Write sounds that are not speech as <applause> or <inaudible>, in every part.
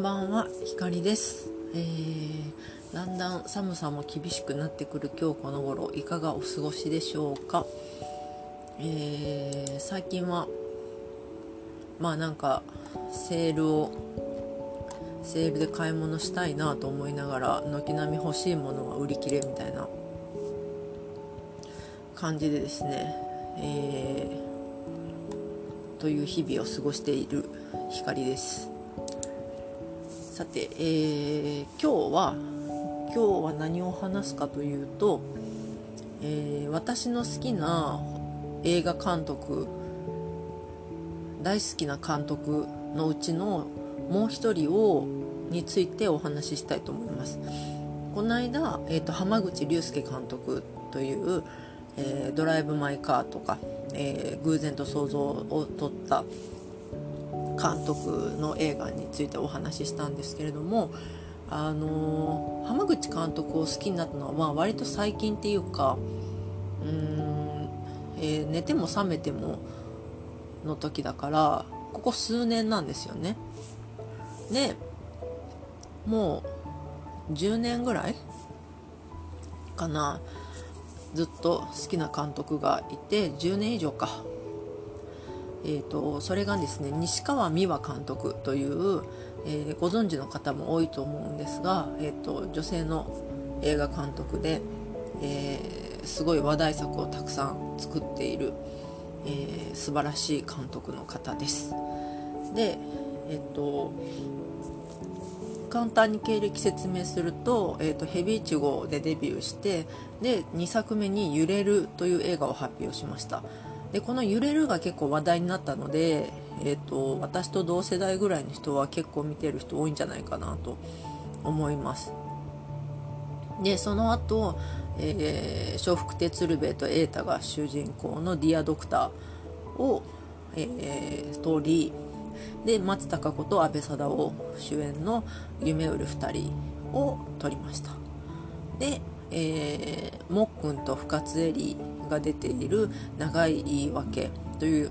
んばんは、ひかりです、えー、だんだん寒さも厳しくなってくる今日この頃いかがお過ごしでしょうか、えー、最近はまあなんかセールをセールで買い物したいなと思いながら軒並み欲しいものは売り切れみたいな感じでですね、えー、という日々を過ごしている光です。さて、えー、今日は今日は何を話すかというと、えー、私の好きな映画監督大好きな監督のうちのもう一人をについてお話ししたいと思います。この間、えーと、浜口竜介監督という、えー、ドライブ・マイ・カーとか、えー、偶然と想像を撮った監督の映画についてお話ししたんですけれどもあの浜口監督を好きになったのは、まあ、割と最近っていうかうーん、えー、寝ても覚めてもの時だからここ数年なんですよね。でもう10年ぐらいかなずっと好きな監督がいて10年以上かえーと、それがですね西川美和監督という、えー、ご存知の方も多いと思うんですが、えーと、女性の映画監督で、えー、すごい話題作をたくさん作っている、えー、素晴らしい監督の方です。で、えっ、ー、と簡単に経歴説明すると,、えーと、ヘビーチ号でデビューしてで2作目に「揺れる」という映画を発表しました。でこの「揺れる」が結構話題になったので、えーと、私と同世代ぐらいの人は結構見てる人多いんじゃないかなと思います。でその後、えー、笑福亭鶴瓶と瑛太が主人公の「ディアドクターを」えー、撮りで松たか子と阿部サダヲ主演の「夢売る2人」を撮りました。で、えー、もっくんと深津絵里が出ている「長い言い訳」という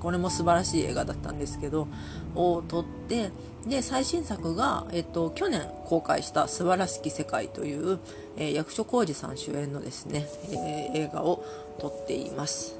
これも素晴らしい映画だったんですけどを撮ってで最新作が、えっと、去年公開した「素晴らしき世界」という、えー、役所広司さん主演のですね、えー、映画を撮っています。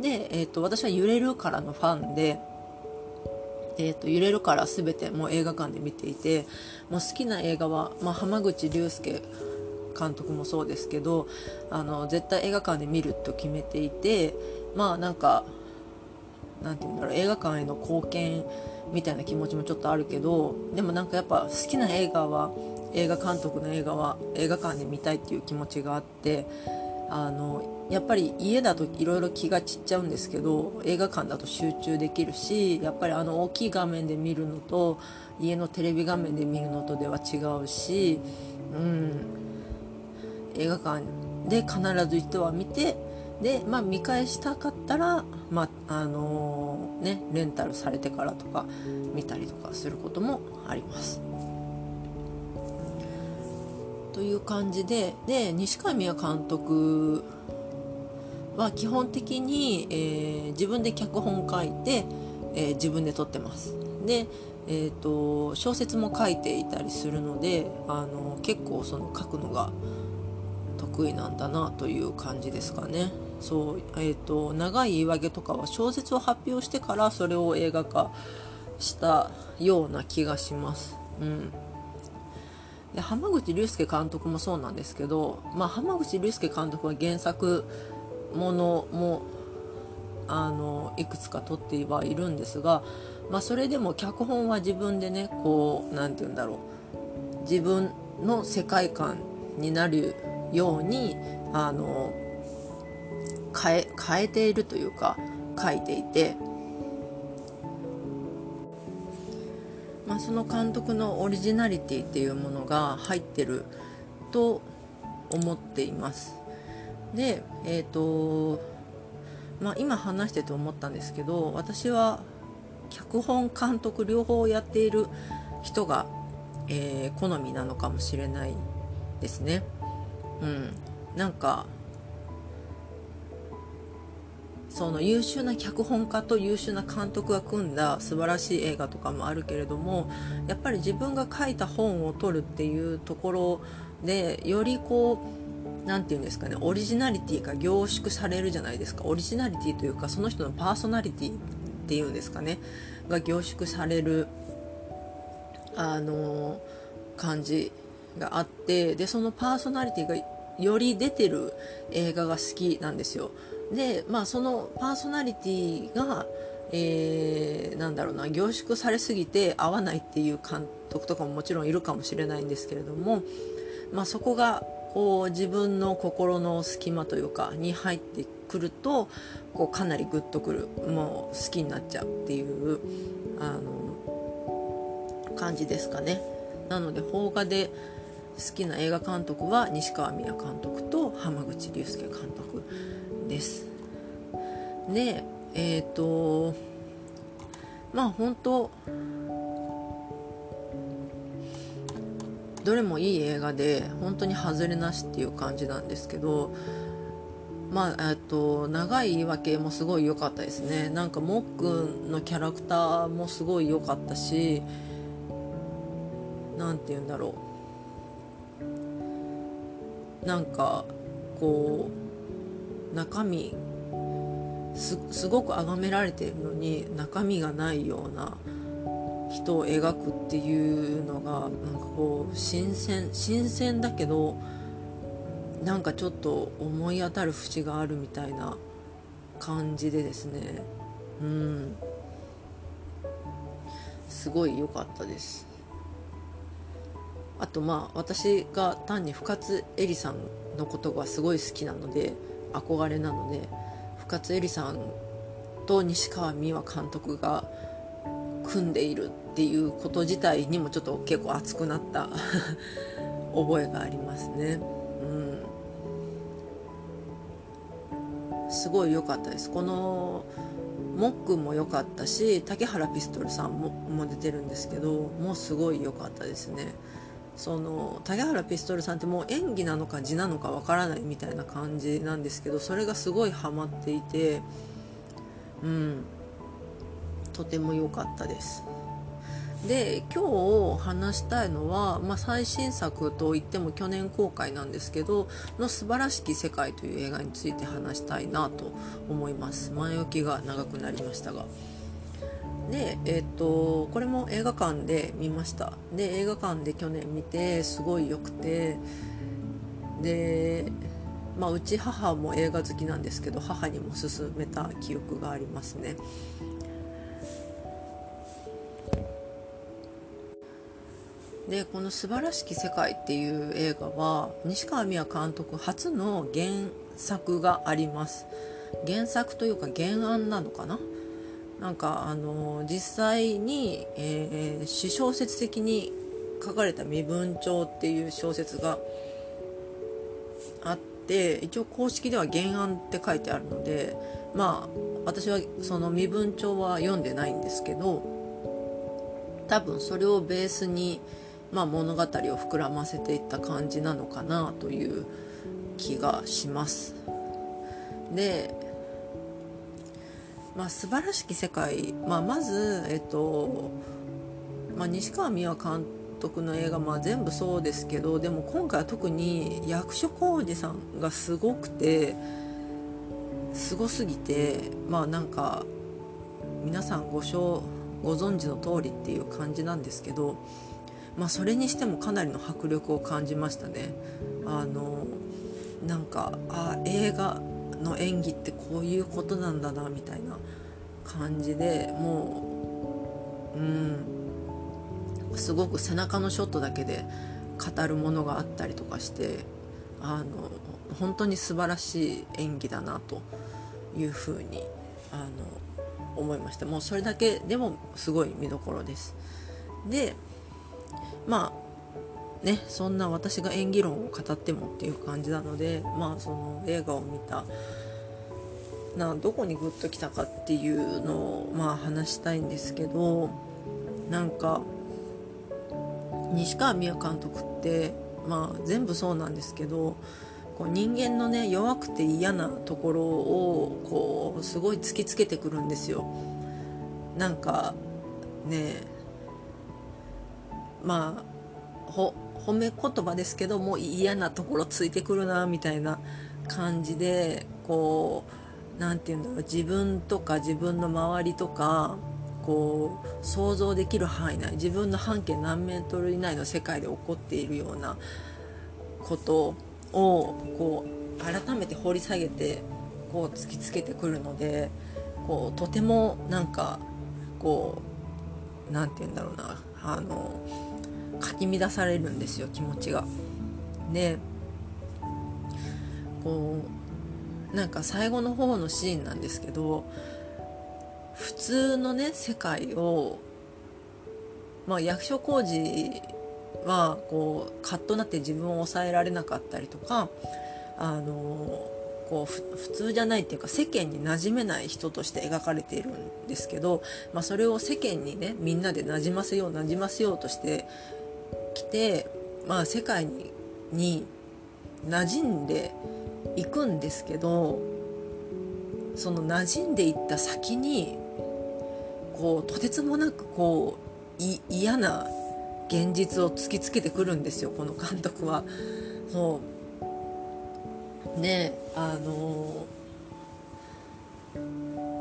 で、えっと、私は「揺れる」からのファンでえーと、揺れるから全てもう映画館で見ていてもう好きな映画は、まあ、浜口竜介監督もそうですけどあの絶対映画館で見ると決めていてまあなんかなんて言うんだろう映画館への貢献みたいな気持ちもちょっとあるけどでもなんかやっぱ好きな映画は映画監督の映画は映画館で見たいっていう気持ちがあってあのやっぱり家だといろいろ気が散っちゃうんですけど映画館だと集中できるしやっぱりあの大きい画面で見るのと家のテレビ画面で見るのとでは違うし、うん、映画館で必ず一は見てで、まあ、見返したかったら、まああのー、ね、レンタルされてからとか見たりとかすることもあります。という感じでで西川美和監督は基本的に、えー、自分で脚本書いて、えー、自分で撮ってます。でえーと小説も書いていたりするのであの結構その書くのが得意なんだなという感じですかね。そうえーと、長い言い訳とかは小説を発表してからそれを映画化したような気がします。うんで浜口竜介監督もそうなんですけど、まあ、浜口竜介監督は原作ものもあのいくつか撮ってはいるんですが、まあ、それでも脚本は自分でねこう何て言うんだろう自分の世界観になるようにあの変え変えているというか書いていて、まあ、その監督のオリジナリティっていうものが入ってると思っています。で、えーとまあ、今話してて思ったんですけど私は脚本監督両方やっている人が、えー、好みなのかもしれないですね。うん、なんかその優秀な脚本家と優秀な監督が組んだ素晴らしい映画とかもあるけれどもやっぱり自分が書いた本を撮るっていうところでよりこう何て言うんですかねオリジナリティが凝縮されるじゃないですか。オリジナリティというかその人のパーソナリティっていうんですかねが凝縮されるあの感じ。があってでそのパーソナリティがより出てる映画が好きなんですよでまあそのパーソナリティがえー、なんだろうな凝縮されすぎて合わないっていう監督とかももちろんいるかもしれないんですけれども、まあ、そこがこう自分の心の隙間というかに入ってくるとこうかなりグッとくるもう好きになっちゃうっていうあの感じですかね。なので邦画で好きな映画監督は西川美也監督と浜口竜介監督です。でえっ、ー、とまあ本当どれもいい映画で本当に外れなしっていう感じなんですけどまあえっと長い言い訳もすごい良かったですねなんかもっくんのキャラクターもすごい良かったし何て言うんだろうなんかこう中身すごく崇められているのに中身がないような人を描くっていうのがなんかこう新鮮新鮮だけどなんかちょっと思い当たる節があるみたいな感じでですね。うん。すごい良かったです。あとまあ私が単に深津絵里さんのことがすごい好きなので憧れなので深津絵里さんと西川美和監督が組んでいるっていうこと自体にもちょっと結構熱くなった <laughs> 覚えがありますね。うん、すごい良かったです。このもっくんも良かったし竹原ピストルさんもも出てるんですけどもうすごい良かったですね。その竹原ピストルさんってもう演技なのか字なのかわからないみたいな感じなんですけどそれがすごいハマっていてうんとても良かったですで今日話したいのは、まあ、最新作といっても去年公開なんですけど「の素晴らしき世界」という映画について話したいなと思います前置きが長くなりましたが。で、えっ、とこれも映画館で見ました。で映画館で去年見てすごい良くて。で、まあ、うち母も映画好きなんですけど母にも勧めた記憶がありますね。でこの「素晴らしき世界」っていう映画は西川美也監督初の原作があります。原作というか原案なのかな？なんかあの実際に、えー、詩小説的に書かれた身分帳っていう小説があって一応公式では原案って書いてあるのでまあ私はその身分帳は読んでないんですけど多分それをベースに、まあ、物語を膨らませていった感じなのかなという気がします。でまあ、素晴らしき世界、まあ、まず、えっとまあ、西川美和監督の映画、まあ、全部そうですけどでも今回は特に役所広司さんがすごくてすごすぎてまあなんか皆さんごご存知の通りっていう感じなんですけど、まあ、それにしてもかなりの迫力を感じましたね。あのなんかあ映画の演技ってこういうことなんだなみたいな感じでもううん。すごく背中のショットだけで語るものがあったりとかしてあの本当に素晴らしい演技だなというふうにあの思いました。もうそれだけでもすごい見どころです。でまねそんな私が演技論を語ってもっていう感じなのでまあその映画を見た。などこにグッときたかっていうのをまあ話したいんですけどなんか西川美也監督ってまあ全部そうなんですけどこう人間のね弱くて嫌なところをこをすごい突きつけてくるんですよ。なんかねまあ褒め言葉ですけども嫌なところついてくるなみたいな感じでこう何て言うんだろう自分とか自分の周りとかこう想像できる範囲内自分の半径何メートル以内の世界で起こっているようなことをこう改めて掘り下げてこう突きつけてくるのでこうとてもなんかこう何て言うんだろうなあのかき乱されるんですよ気持ちが。でこうなんか最後の方のシーンなんですけど普通のね世界を、まあ、役所広司はこうカッとなって自分を抑えられなかったりとかあのこう普通じゃないっていうか世間に馴染めない人として描かれているんですけど、まあ、それを世間にねみんなで馴染ませよう馴染ませようとしてきて、まあ、世界にに馴染んでいくんですけどその馴染んでいった先にこうとてつもなくこう嫌な現実を突きつけてくるんですよこの監督は。そうねあの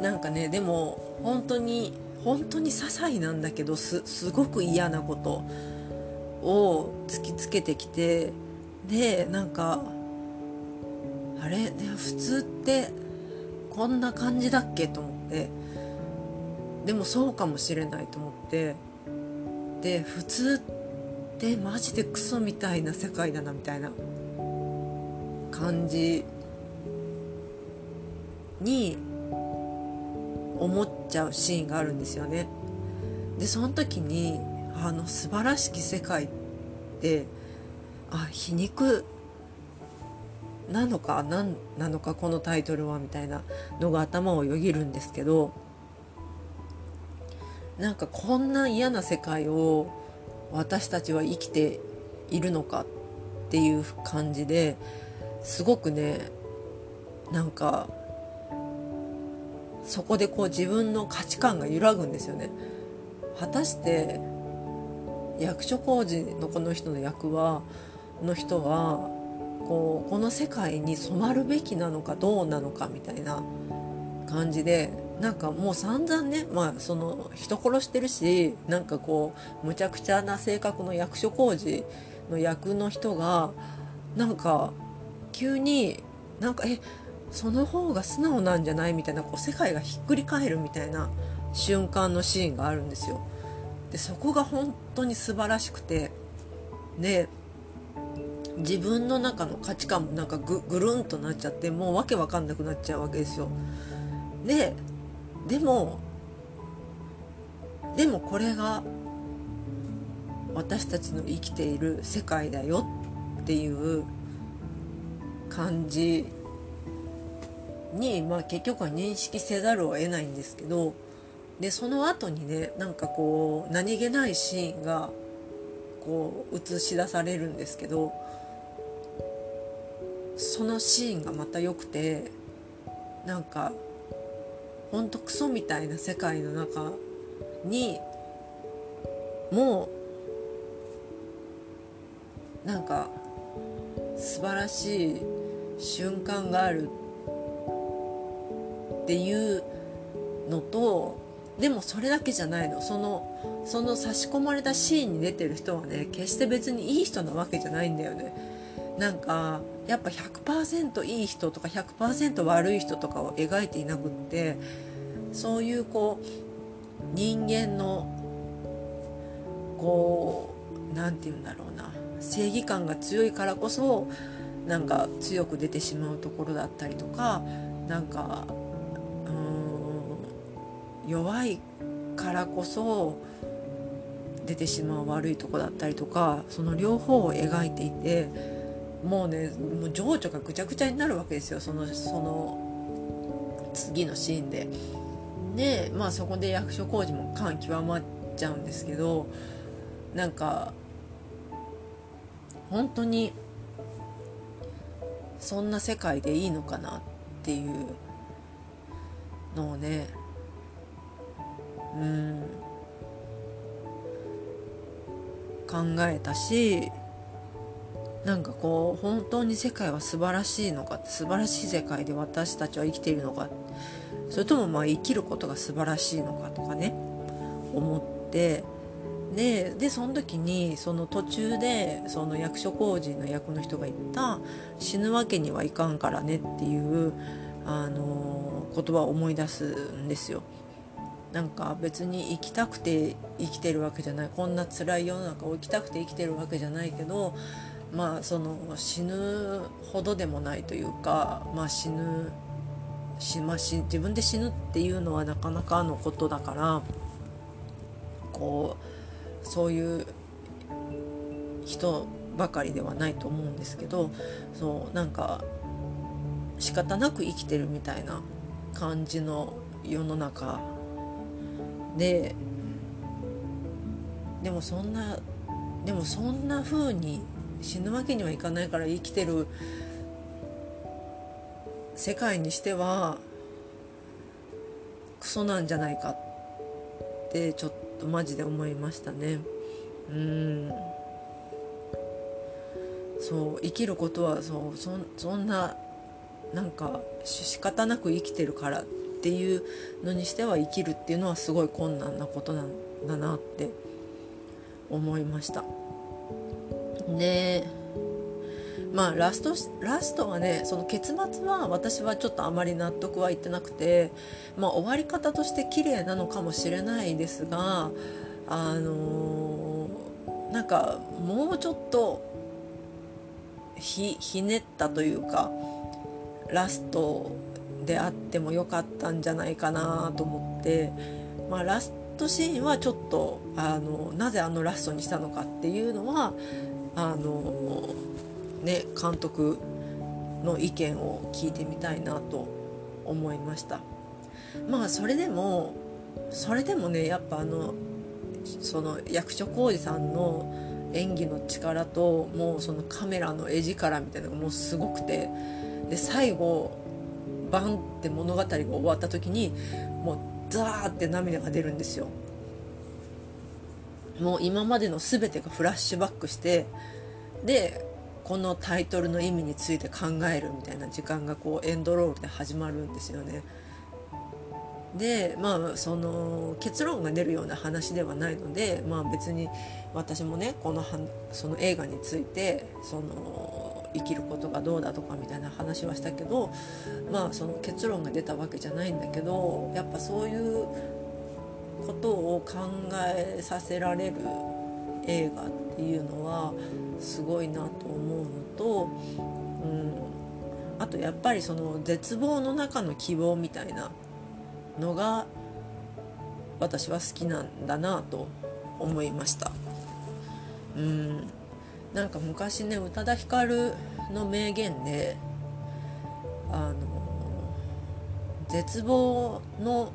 なんかねでも本当に本当に些細なんだけどすすごく嫌なことを突きつけてきてでなんかあれ？普通ってこんな感じだっけ？と思って。でもそうかもしれないと思って。で普通ってマジでクソみたいな世界だなみたいな感じに思っちゃうシーンがあるんですよね。でその時にあの素晴らしき世界ってあ皮肉なのか何なのかこのタイトルはみたいなのが頭をよぎるんですけどなんかこんな嫌な世界を私たちは生きているのかっていう感じですごくねなんかそこでこう自分の価値観が揺らぐんですよね。果たして役所広司のこの人の役はの人はこうこの世界に染まるべきなのかどうなのかみたいな感じでなんかもう散々ね、まあ、その人殺してるしなんかこうむちゃくちゃな性格の役所広司の役の人がなんか急になんかえその方が素直なんじゃないみたいなこう世界がひっくり返るみたいな瞬間のシーンがあるんですよ。でそこが本当に素晴らしくてで自分の中の価値観もなんかぐぐるんとなっちゃってもうわけわかんなくなっちゃうわけですよ。ででもでもこれが私たちの生きている世界だよっていう感じに、まあ、結局は認識せざるを得ないんですけどでその後にねなんかこう何気ないシーンがこう映し出されるんですけどそのシーンがまた良くてなんかほんとクソみたいな世界の中にもうなんか素晴らしい瞬間があるっていうのとでもそれだけじゃないの。そのその差し込まれたシーンに出てる人はね決して別にいい人なわけじゃないんだよね。なんかやっぱ100%いい人とか100%悪い人とかを描いていなくってそういうこう人間のこう何て言うんだろうな。正義感が強いからこそなんか強く出てしまうところだったりとかなんか弱いからこそ出てしまう悪いとこだったりとかその両方を描いていてもうねもう情緒がぐちゃぐちゃになるわけですよそのその次のシーンで。でまあそこで役所工事も感極まっちゃうんですけどなんか本当にそんな世界でいいのかなっていうのをねうん考えたしなんかこう本当に世界は素晴らしいのか素晴らしい世界で私たちは生きているのかそれともまあ生きることが素晴らしいのかとかね思ってででその時にその途中でその役所広司の役の人が言った「死ぬわけにはいかんからね」っていうあの言葉を思い出すんですよ。なんか別に生きたくて生きてるわけじゃないこんな辛い世の中を生きたくて生きてるわけじゃないけどまあその死ぬほどでもないというか、まあ、死ぬし、まあ、し自分で死ぬっていうのはなかなかのことだからこうそういう人ばかりではないと思うんですけどそうなんか仕方なく生きてるみたいな感じの世の中ででもそんなでもそんな風に死ぬわけにはいかないから生きてる世界にしてはクソなんじゃないかってちょっとマジで思いましたね。うん。そう生きることはそうそそんななんか仕方なく生きてるからっていうのにしては生きるっていうのはすごい困難なことなんだなって思いました。でまあラストラストはねその結末は私はちょっとあまり納得はいってなくて、まあ、終わり方として綺麗なのかもしれないですがあのー、なんかもうちょっとひひねったというかラストであってもよかったんじゃないかなと思って、まあ、ラストシーンはちょっとあのなぜあのラストにしたのかっていうのはあのね監督の意見を聞いてみたいなと思いました。まあそれでもそれでもねやっぱあのその役所広司さんの演技の力ともうそのカメラの絵力みたいなのがもうすごくてで最後バンって物語が終わった時にもうザーって涙が出るんですよもう今までの全てがフラッシュバックしてでこのタイトルの意味について考えるみたいな時間がこうエンドロールで始まるんですよね。でまあその結論が出るような話ではないので、まあ、別に私もねこのはその映画についてその生きることがどうだとかみたいな話はしたけどまあその結論が出たわけじゃないんだけどやっぱそういうことを考えさせられる映画っていうのはすごいなと思うのと、うん、あとやっぱりその絶望の中の希望みたいなのが私は好きなんだなと思いました。うん。なんか昔ね宇多田ヒカルの名言であの絶望の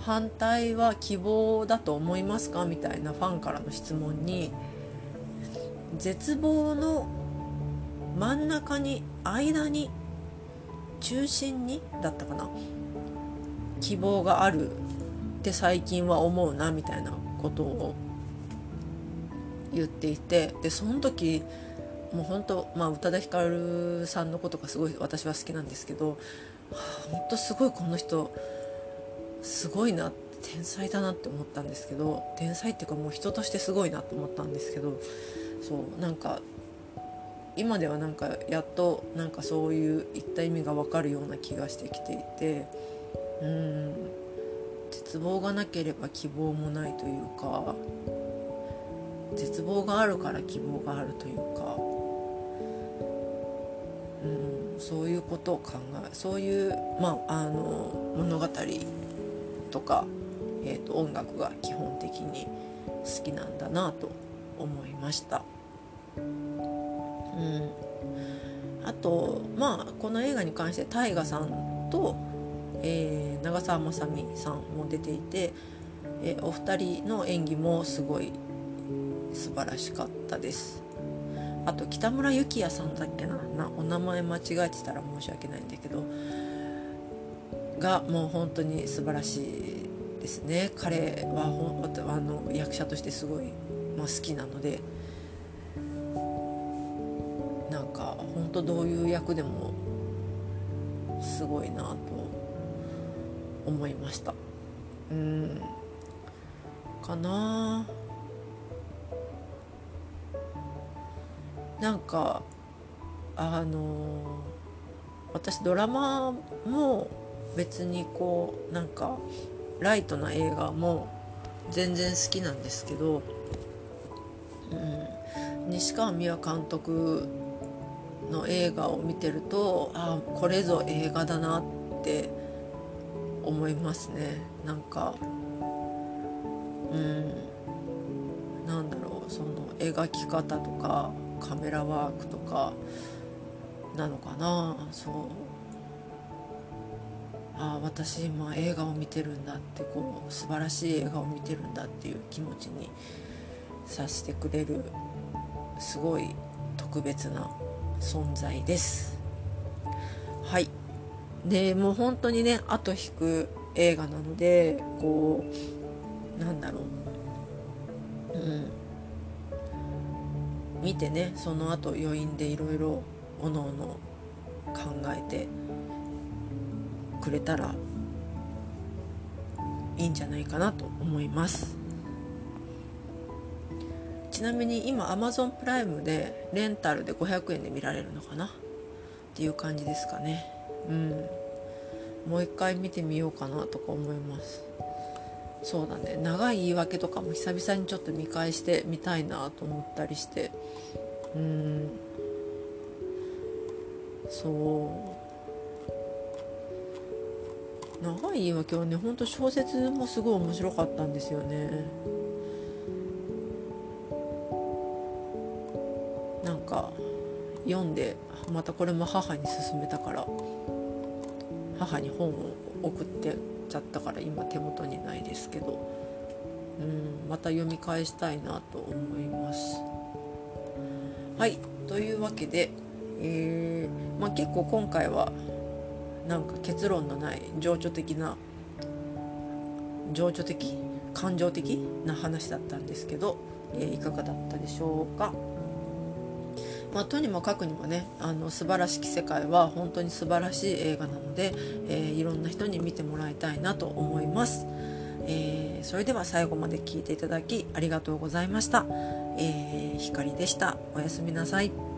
反対は希望だと思いますか？みたいなファンからの質問に絶望の真ん中に間に中心にだったかな？希望があるって最近は思うなみたいなことを言っていてでその時もう本当まあ宇多田ヒカルさんのことがすごい私は好きなんですけど、はあ、本当すごいこの人すごいな天才だなって思ったんですけど天才っていうかもう人としてすごいなと思ったんですけどそうなんか今ではなんかやっとなんかそういう言った意味が分かるような気がしてきていてうん絶望がなければ希望もないというか絶望があるから希望があるというか、うん、そういうことを考えそういう、まあ、あの物語とか、えーと、音楽が基本的に好きなんだなと思いました。うん、あとまあこの映画に関して大河さんと、えー、長澤まさみさんも出ていて、えー、お二人の演技もすごい素晴らしかったです。あと北村幸也さんだっけな？なお名前間違えてたら申し訳ないんだけど。がもう本当に素晴らしいですね。彼はほあの役者としてすごい、まあ、好きなので。なんか本当どういう役でもすごいなと思いました。うん。かな。なんかあの私ドラマも別にこうなんかライトな映画も全然好きなんですけど、うん、西川美和監督の映画を見てるとあこれぞ映画だなって思いますね。なんかうんなんだろうその描き方とかカメラワークとかなのかな。そう。ああ私今映画を見てるんだってこう素晴らしい映画を見てるんだっていう気持ちにさせてくれるすごい特別な存在です。はい。でもう本当にね後引く映画なのでこうなんだろう。うん。見てねその後余韻でいろいろおのおの考えてくれたらいいんじゃないかなと思います。ちなみに今 Amazon プライムでレンタルで500円で見られるのかな？っていう感じですかね。うん。もう一回見てみようかなとか思います。そうだね。長い言い訳とかも久々にちょっと見返してみたいなと思ったりして。うん。そう。長い言い訳はねほんと小説もすごい面白かったんですよね。なんか読んでまたこれも母に勧めたから。母に本を送ってちゃったから今手元にないですけど、うん、また読み返したいなと思います。はいというわけで、えー、まあ、結構今回はなんか結論のない情緒的な情緒的感情的な話だったんですけど、えー、いかがだったでしょうか？まあ、とにもかくにもねあの素晴らしき世界は本当に素晴らしい映画なので、えー、いろんな人に見てもらいたいなと思います、えー、それでは最後まで聞いていただきありがとうございました、えー、光でした。おやすみなさい。